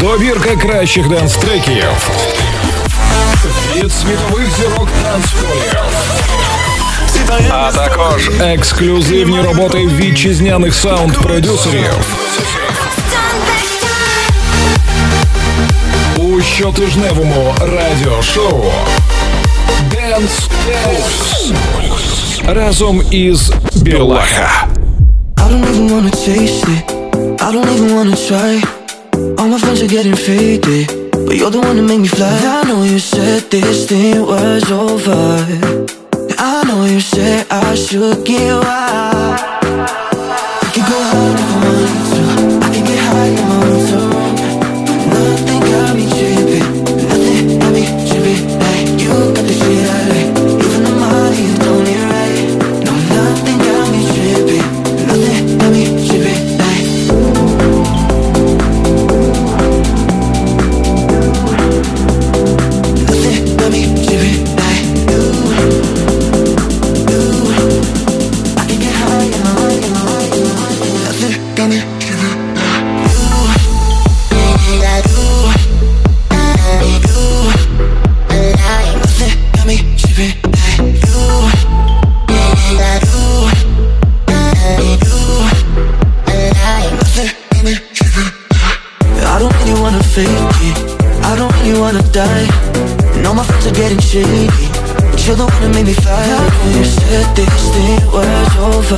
Добірка кращих денс-треків від світових зірок танцполів. А також ексклюзивні роботи вітчизняних саунд-продюсерів. У щотижневому радіошоу Dance Pulse разом із Білаха. I don't even wanna chase it. I don't even wanna try. My friends are getting faded, but you're the one that made me fly. I know you said this thing was over. I know you said I should get wild.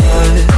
far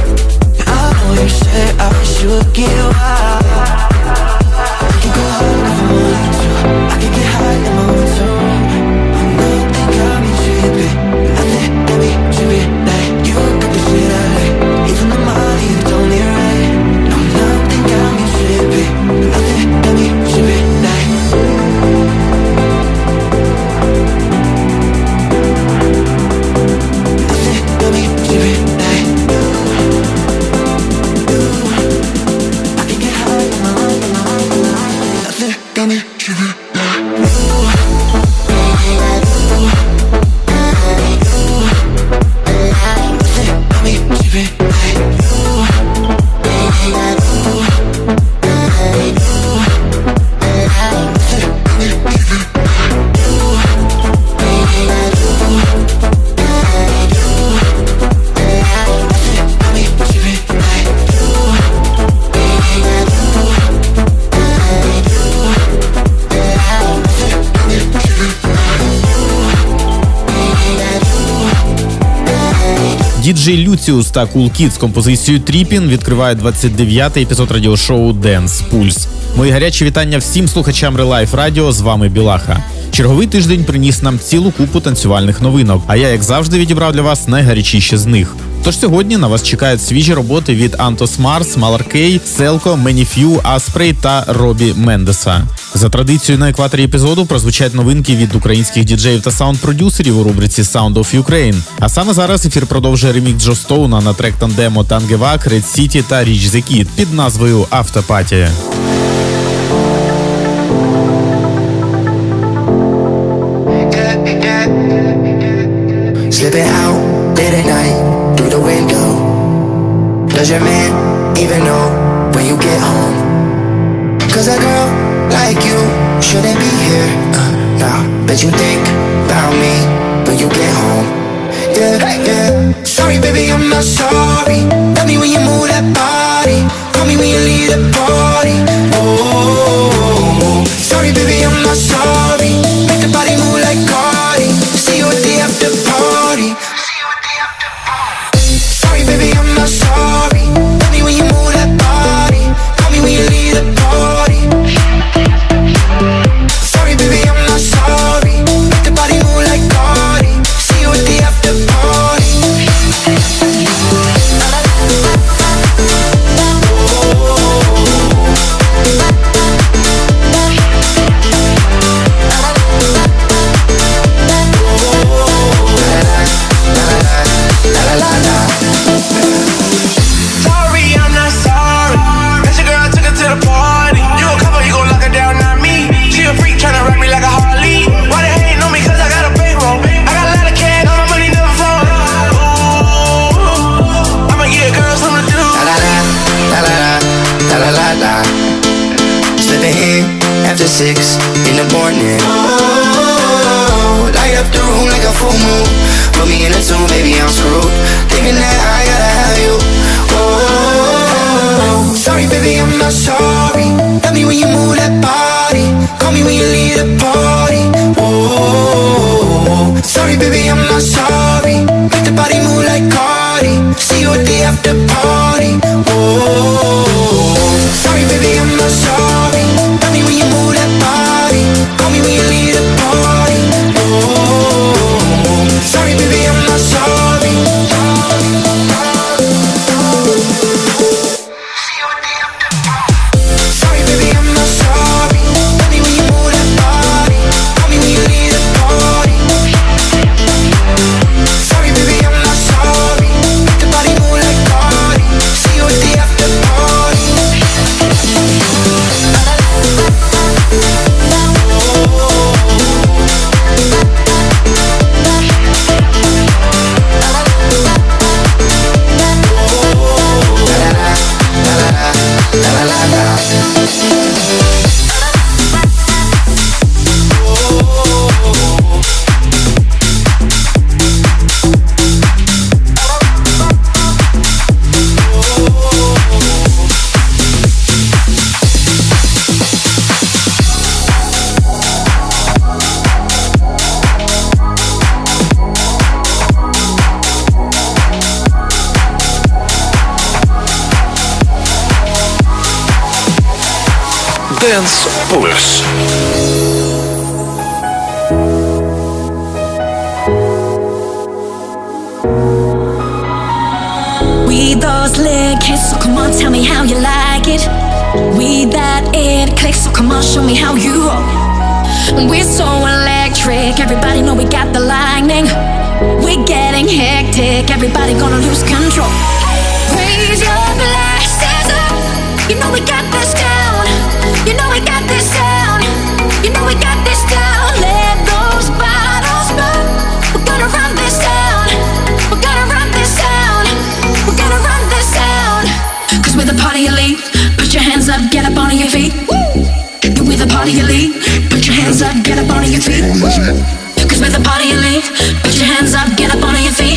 Діджей Люціус та Cool з композицією Trippin відкривають 29-й епізод радіошоу Dance Pulse. Мої гарячі вітання всім слухачам Relife Радіо. З вами Білаха. Черговий тиждень приніс нам цілу купу танцювальних новинок. А я, як завжди, відібрав для вас найгарячіші з них. Тож сьогодні на вас чекають свіжі роботи від Антос Марс, Malarkey, Селко, Manyfew, Аспрей та Робі Мендеса. За традицією на екваторі епізоду прозвучать новинки від українських діджеїв та саунд-продюсерів у рубриці Sound of Ukraine. А саме зараз ефір продовжує ремікс Джо Стоуна на трек тандему Tungevaag, Red City та Rich the Kid під назвою Автопатія. Slipping out late at night through the window. Does your man Sorry, baby, I'm not sorry. Love me when you move that body. Call me when you leave the party. Oh, it sick, everybody know we got the lightning. We're getting hectic, everybody gonna lose control. Raise your glasses up. You know we got this down. You know we got this down. You know we got this down. Let those bottles burn. We're gonna run this down. We're gonna run this down. We're gonna run this down. Cause we're the party elite. Put your hands up, get up on your feet. Woo! We're the party elite your feet. You can spend the party and leave. Put your hands up, get up on your feet.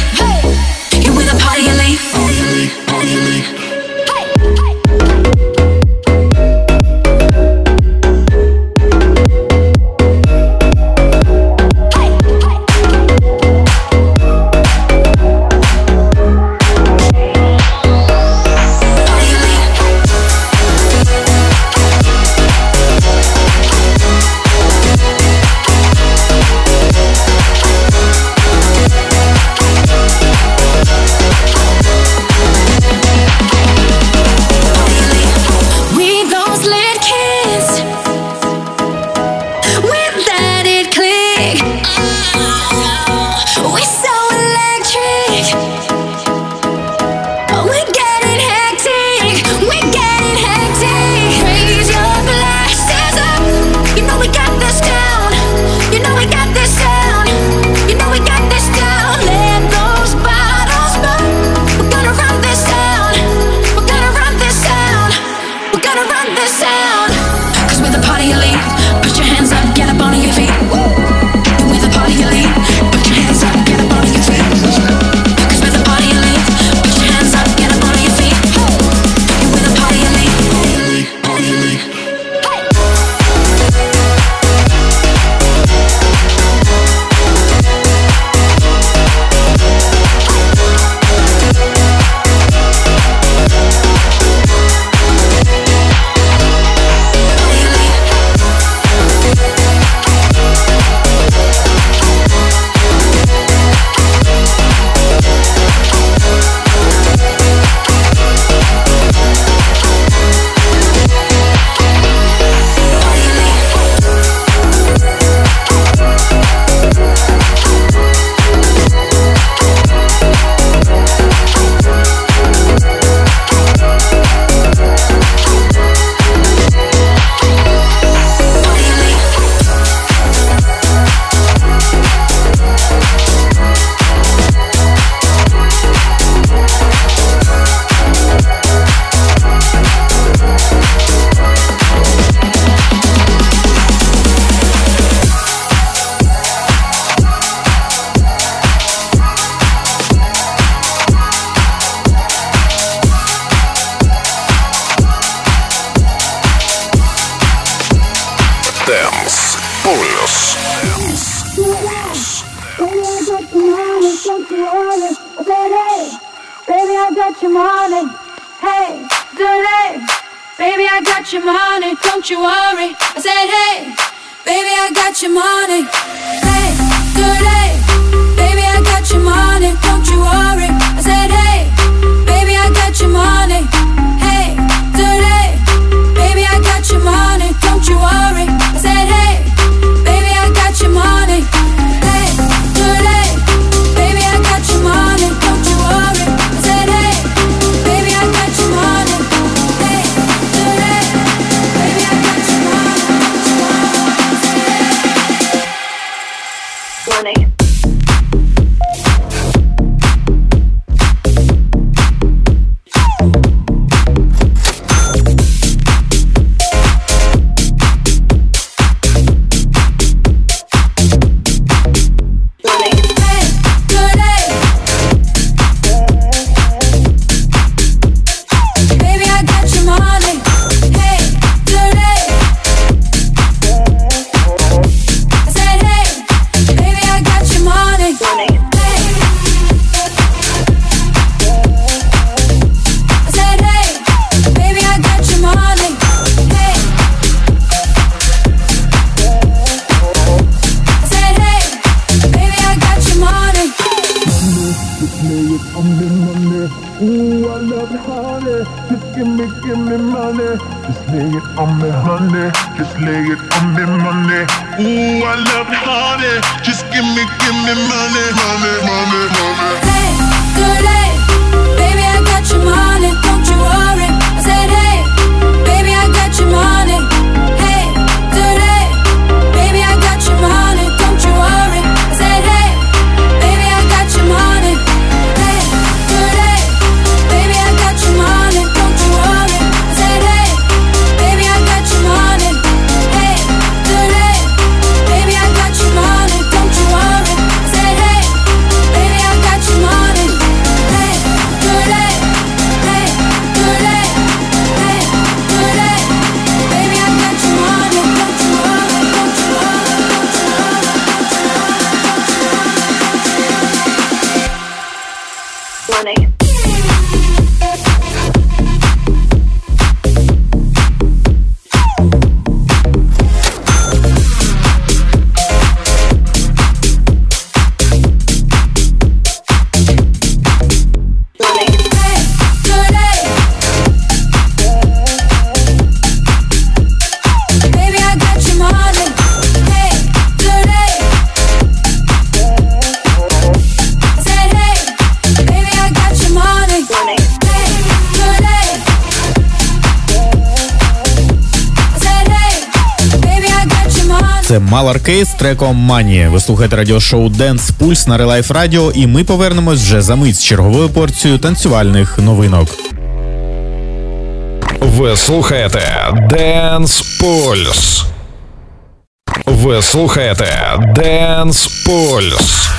Аркей з треком Манія. Ви слухаєте радіошоу Dance Pulse на Relife Радіо, і ми повернемось вже за мить з черговою порцією танцювальних новинок. Ви слухаєте Dance Pulse. Ви слухаєте Dance Pulse.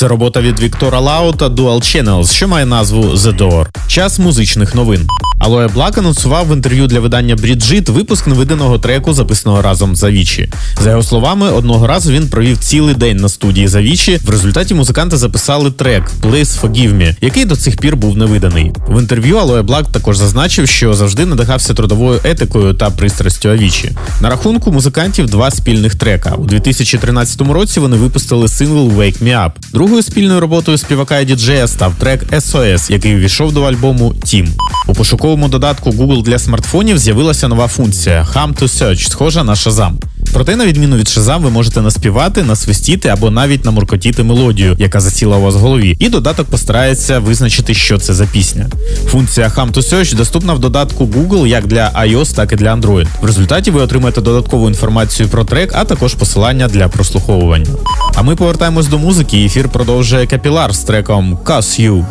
Це робота від Віктора Лаута Dual Channels, що має назву The Door. Час музичних новин. Алоє Блак анонсував в інтерв'ю для видання Бріджит випуск невиданого треку, записаного разом з Авічі. За його словами, одного разу він провів цілий день на студії з Авічі. В результаті музиканти записали трек Please Forgive Me, який до цих пір був невиданий. В інтерв'ю Алоє Блак також зазначив, що завжди надихався трудовою етикою та пристрастю Авічі. На рахунку музикантів два спільних трека. У 2013 році вони випустили сингл Wake Me Up. Другою спільною роботою співака і діджея став трек SOS, який увійшов до альбому Tim. У пошуковому додатку Google для смартфонів з'явилася нова функція Hum to Search, схожа на Shazam. Проте, на відміну від Shazam, ви можете наспівати, насвистіти або навіть намуркотіти мелодію, яка засіла у вас в голові, і додаток постарається визначити, що це за пісня. Функція Hum to Search доступна в додатку Google як для iOS, так і для Android. В результаті ви отримаєте додаткову інформацію про трек, а також посилання для прослуховування. А ми повертаємось до музики. і Ефір продовжує Капілар з треком Cause You.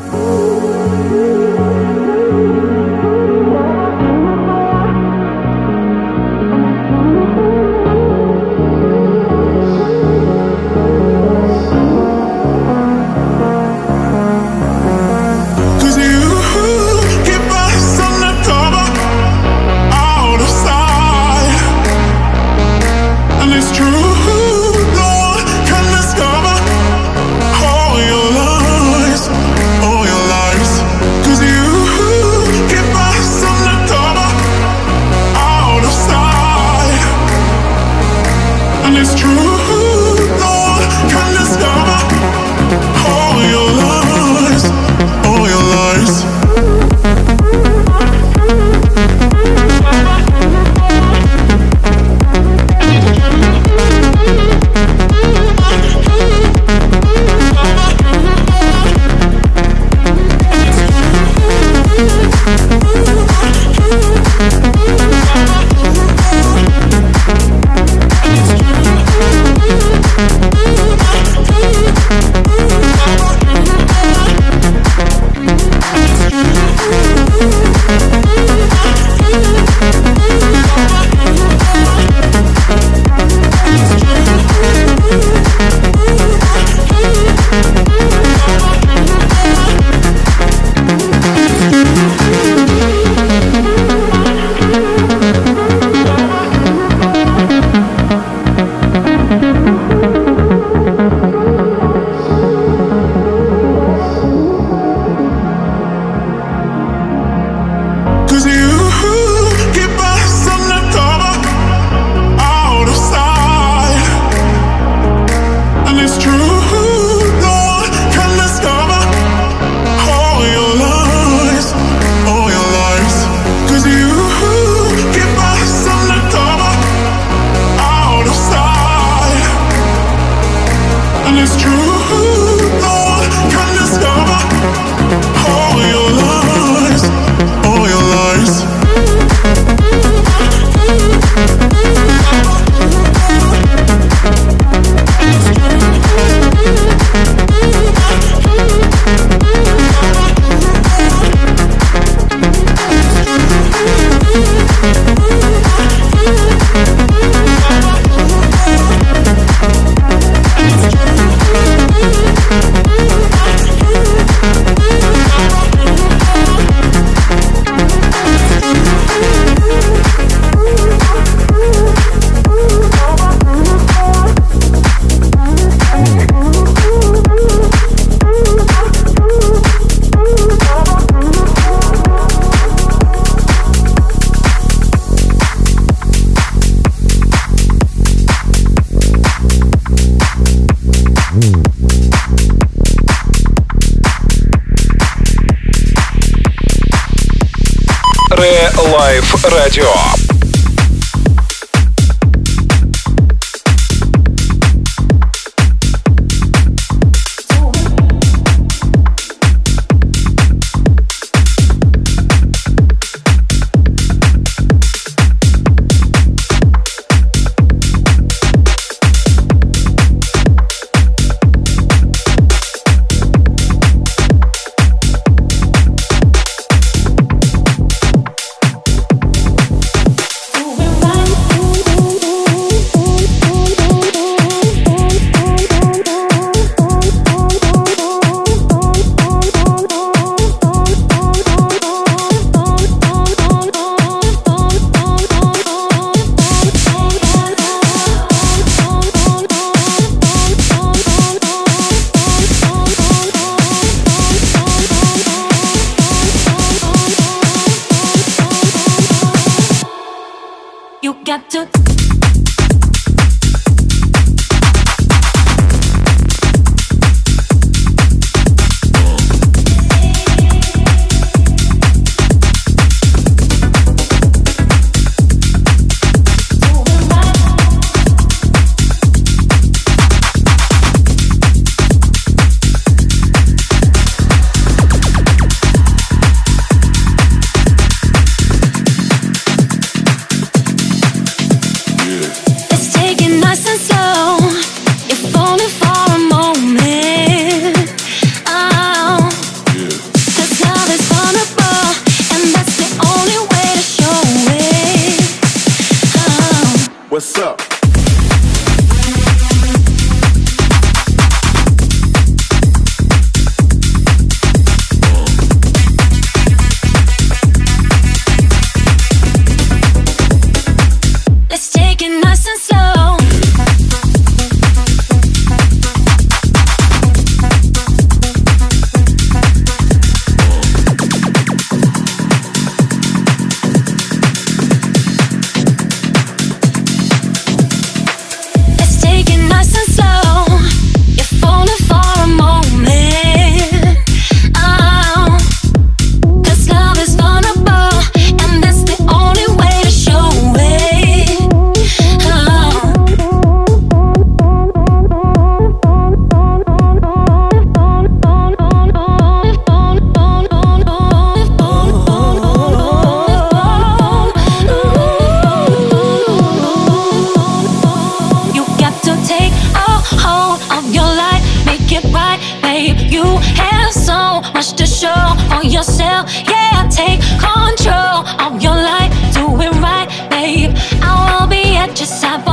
Yourself. Yeah, take control of your life. Do it right, babe. I will be at your side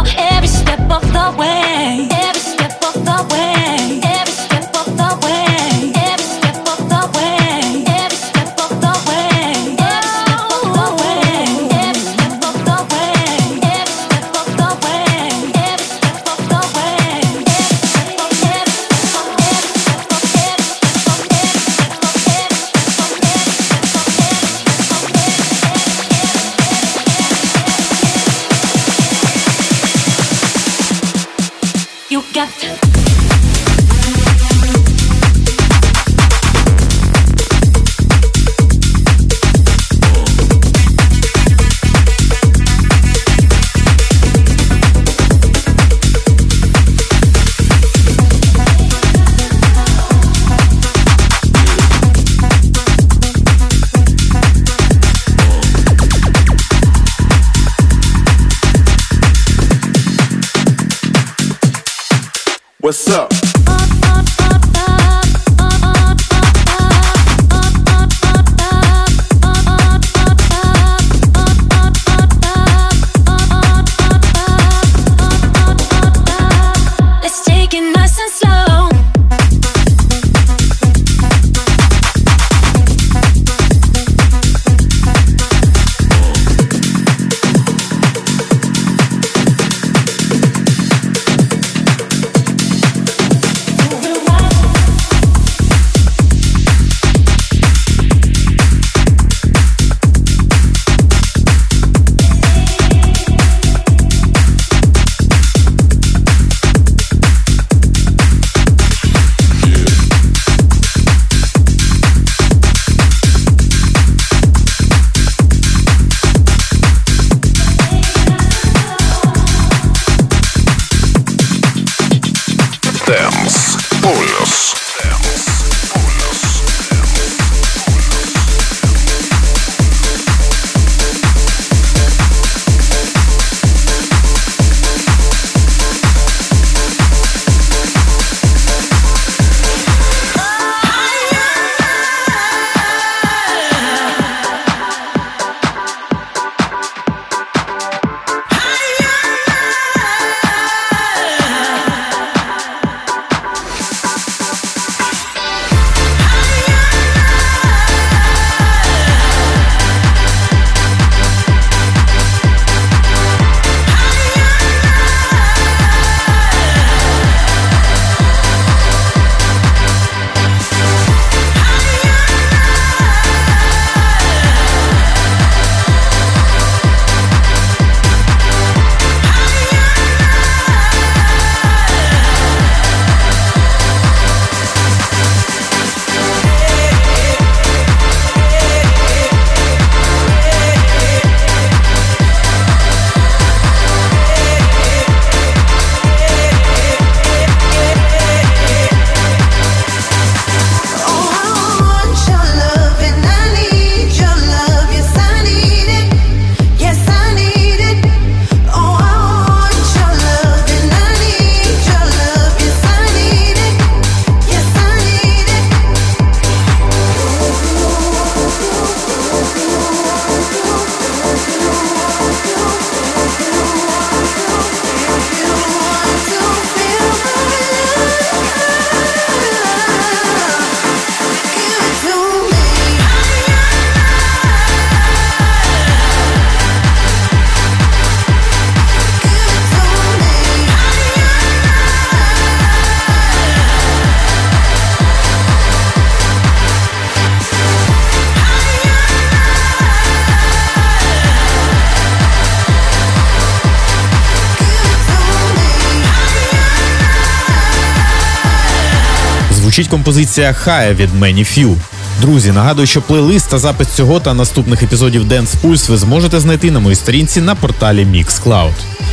Звучить композиція Хая від Many Few. Друзі, нагадую, що плейлист та запис цього та наступних епізодів Dance Pulse ви зможете знайти на моїй сторінці на порталі Mixcloud.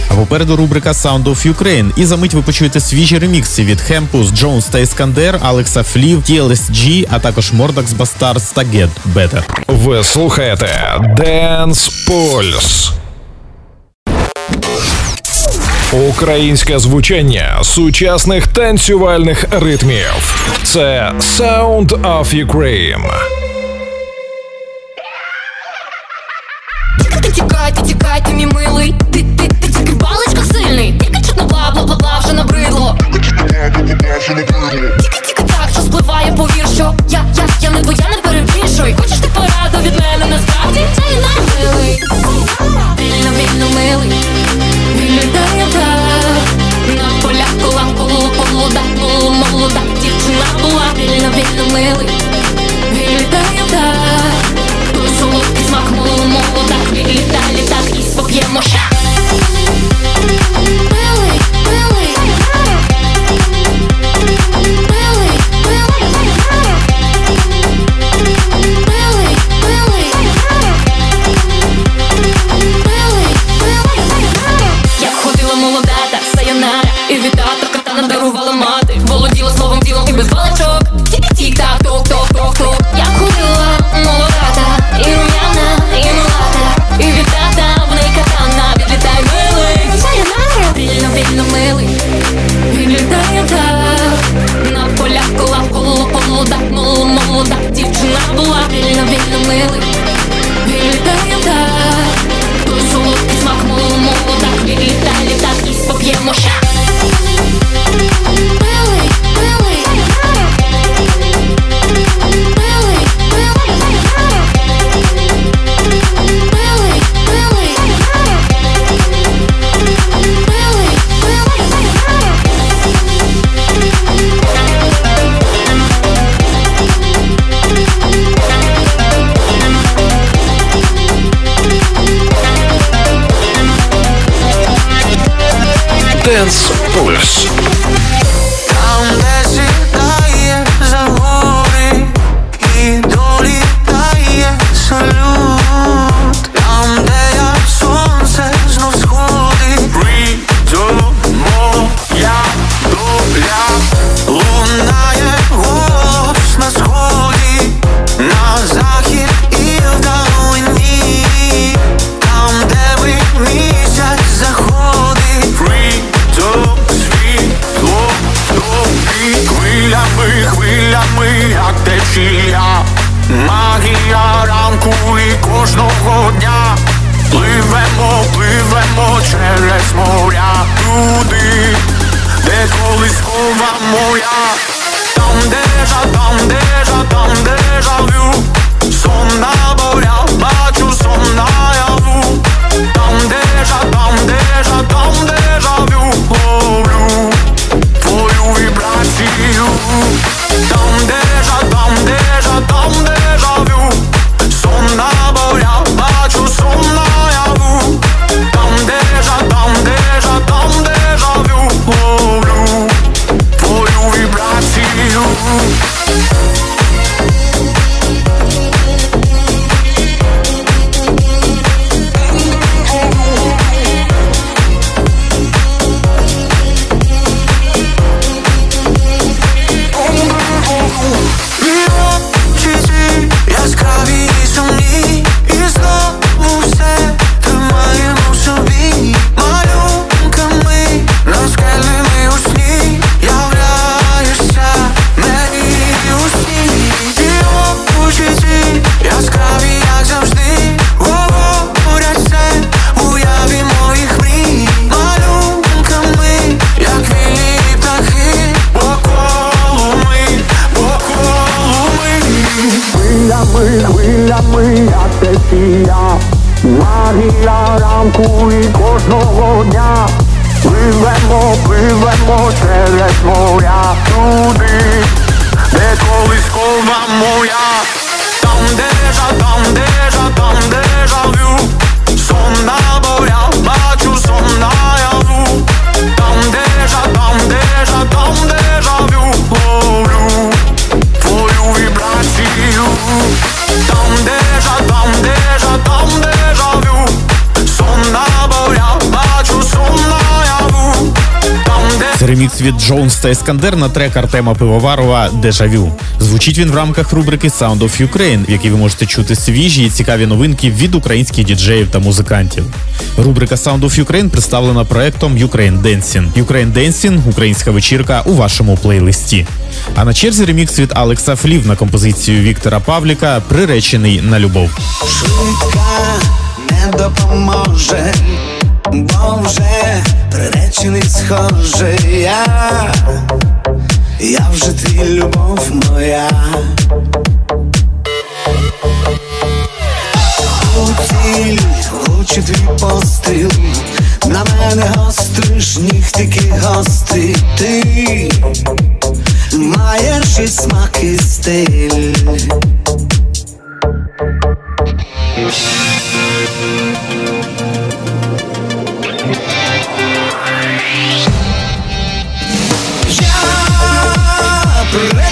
А попереду рубрика Sound of Ukraine. І за мить ви почуєте свіжі ремікси від Хемпус, Джонс та Іскандер, Алекса Флів, TLSG, а також Mordax Bastards та Get Better. Ви слухаєте Dance Pulse. Українське звучання сучасних танцювальних ритмів. Це Sound of Ukraine. Ти тікай, ти тікай, ти. Ти ти, ти тільки в сильний. Тільки чутно бла, бла, бла, бла, вже набридло. Ти тікай, ти тікай, вже набридло. poceleš moja tudy, kde kolisková moja. Ремікс від Джонс та Ескандер на трек Артема Пивоварова Дежавю. Звучить він в рамках рубрики Sound of Ukraine, в якій ви можете чути свіжі і цікаві новинки від українських діджеїв та музикантів. Рубрика Sound of Ukraine представлена проектом Ukraine Dancing. Ukraine Dancing – українська вечірка у вашому плейлисті. А на черзі ремікс від Алекса Флів на композицію Віктора Павліка приречений на любов. Швидка не допоможе, бо вже приречений схоже я, я вже твій любов моя. У ціль влуче твій постріл, на мене гостриш, нігтики гострі ти маєш і смак і стиль. Я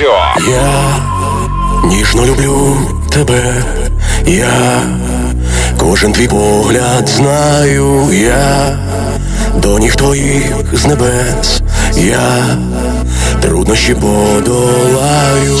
Радіо. Я ніжно люблю тебе, я кожен твій погляд знаю, я до ніг твоїх з небес, я труднощі подолаю.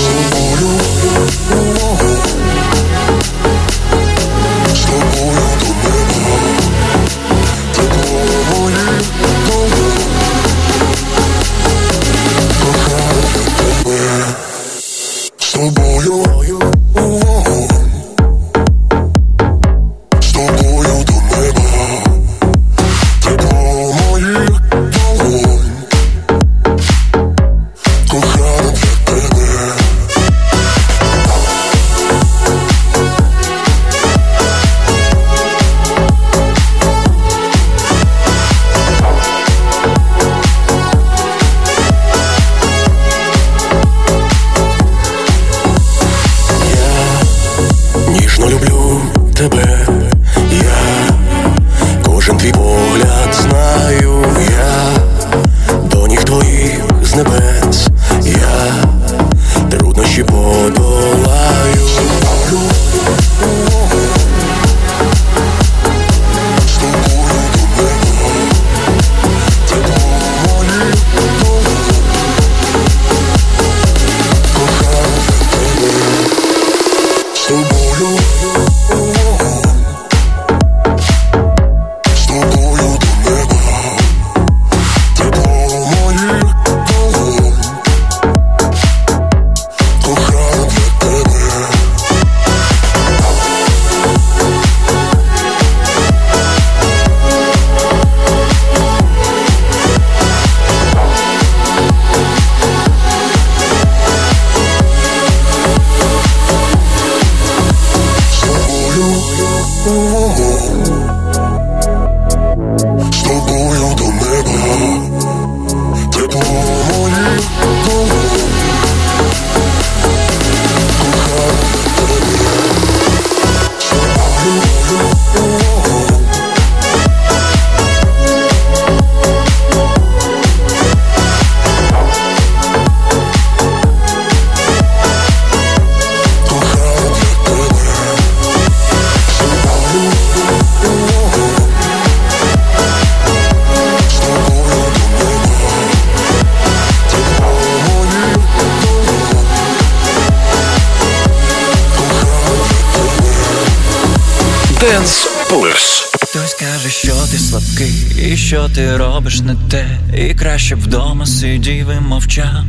Dance Хтось каже, що ти слабкий, і що ти робиш не те, і краще б вдома сидів і мовчав.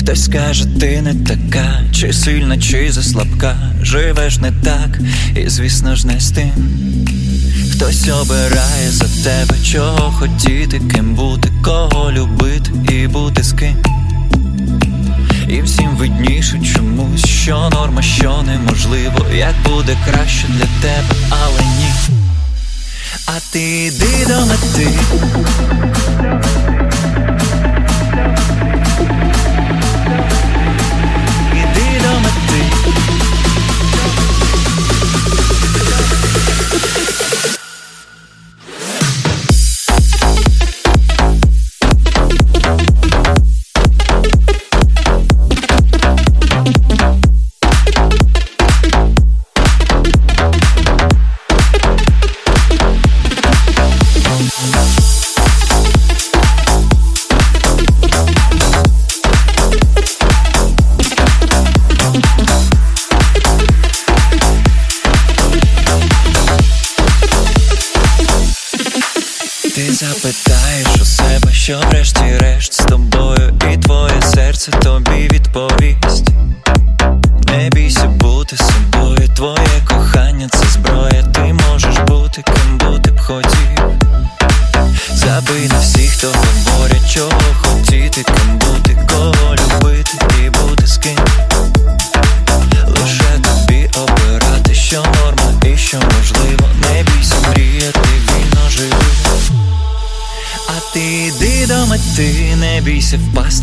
Хтось скаже, ти не така, чи сильна, чи заслабка, живеш не так, і звісно ж не з тим. Хтось обирає за тебе, чого хотіти, ким бути, кого любити і бути з ким. І всім видніше чомусь, що норма, що неможливо, як буде краще для тебе, але ні. А ти йди до мети.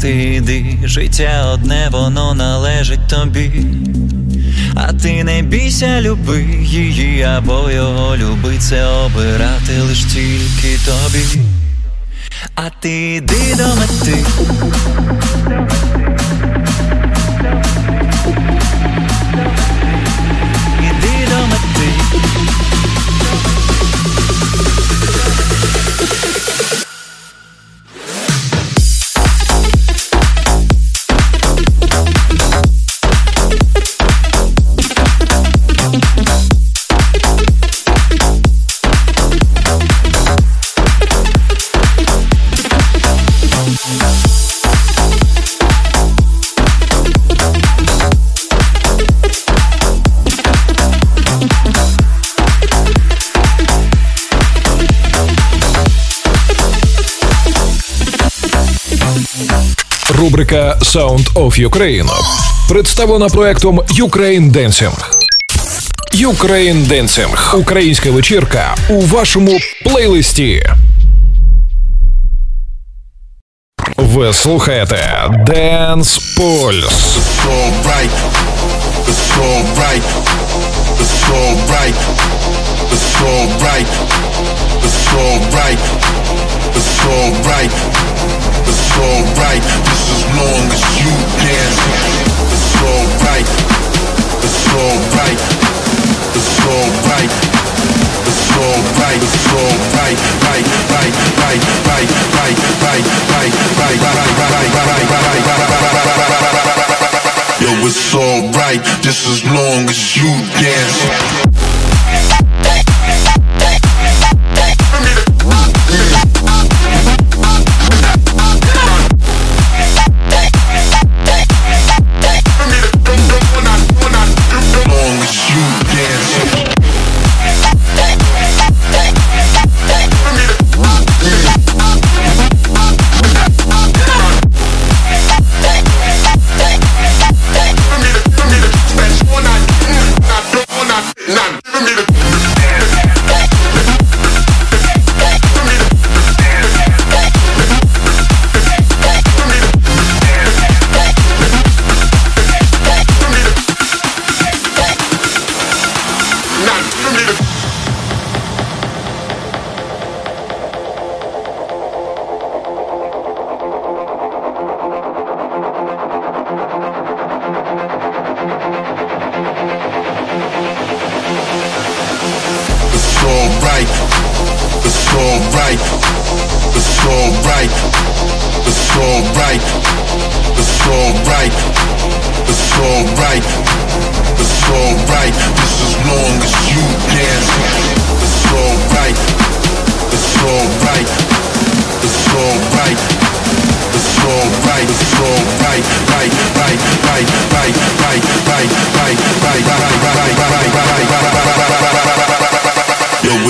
Впасти, йди. Життя одне, воно належить тобі. А ти не бійся, люби її або його люби, це обирати лиш тільки тобі. А ти йди до мети. Рубрика Sound of Ukraine представлена проектом Ukraine Dancing. Ukraine Dancing – українська вечірка у вашому плейлисті. Ви слухаєте Dance Pulse. It's alright. It's alright. It's alright. It's alright. It's alright. It's alright. Just as long as you dance. It's alright. It's alright. It's alright. It's alright. It's alright. Right, right, right, right, right, right, right, right, right, right, right, right. Yo, it's alright, just as long as you dance.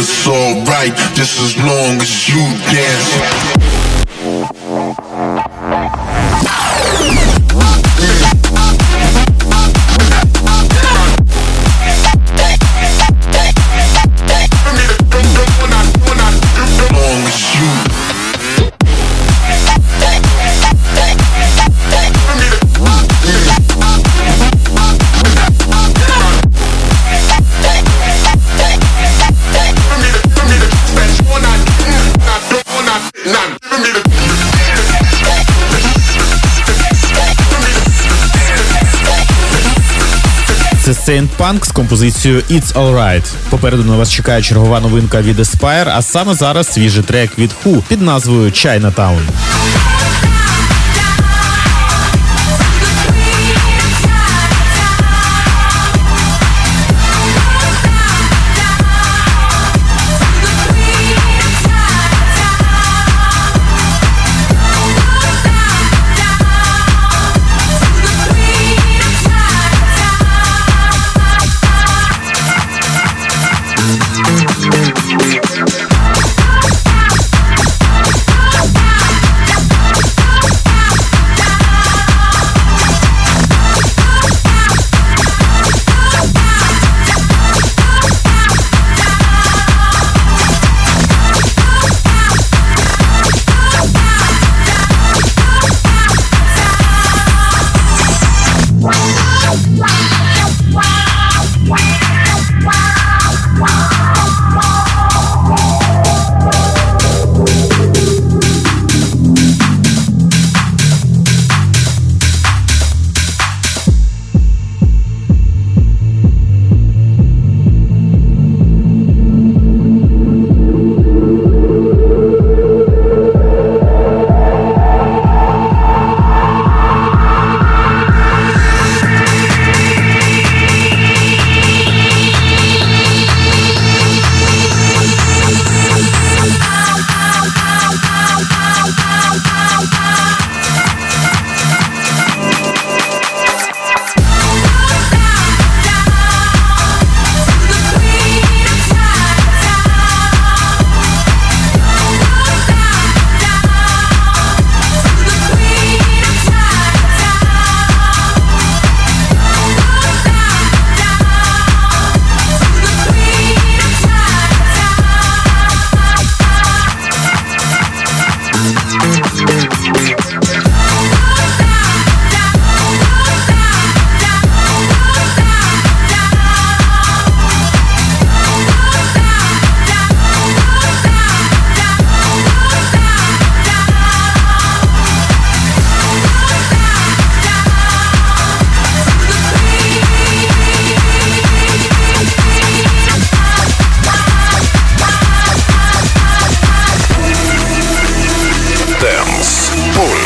It's alright, just as long as you dance. Saint Punk з композицією It's Alright. Попереду на вас чекає чергова новинка від Aspire, а саме зараз свіжий трек від Who під назвою Chinatown.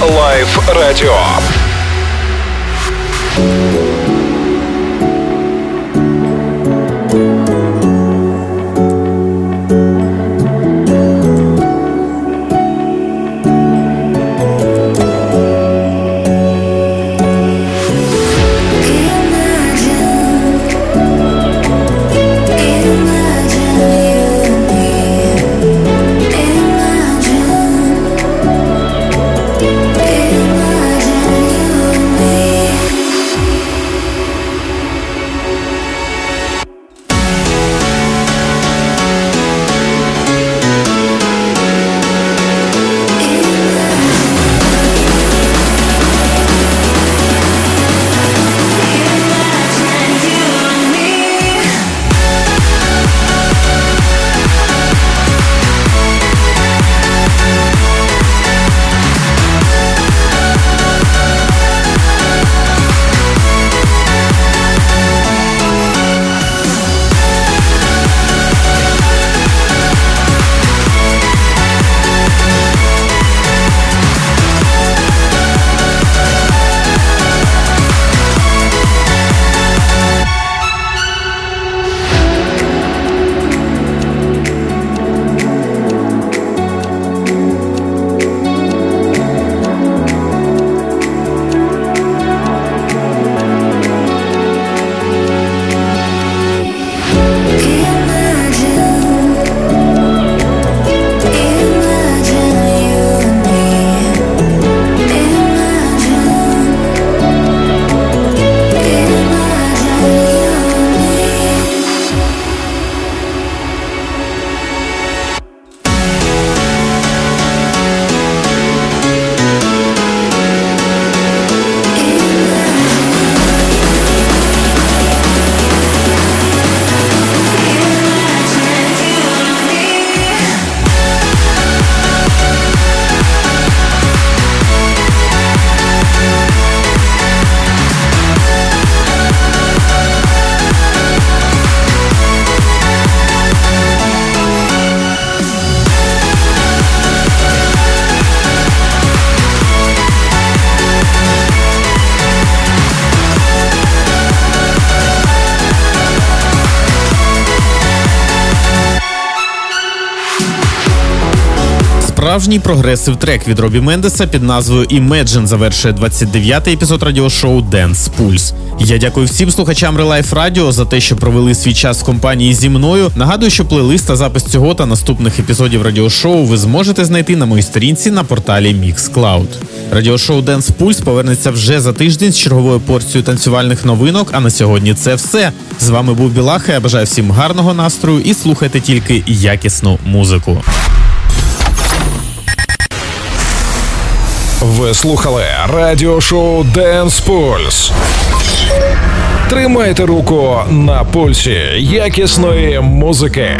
Ре-лайф радіо. Справжній прогресив трек від Робі Мендеса під назвою Imagine завершує 29-й епізод радіошоу Dance Pulse. Я дякую всім слухачам Relife Radio за те, що провели свій час в компанії зі мною. Нагадую, що плейлист та запис цього та наступних епізодів радіошоу ви зможете знайти на моїй сторінці на порталі Mixcloud. Радіошоу Dance Pulse повернеться вже за тиждень з черговою порцією танцювальних новинок. А на сьогодні це все. З вами був Білаха. Я бажаю всім гарного настрою і слухайте тільки якісну музику. Ви слухали радіошоу Dance Pulse. Тримайте руку на пульсі якісної музики.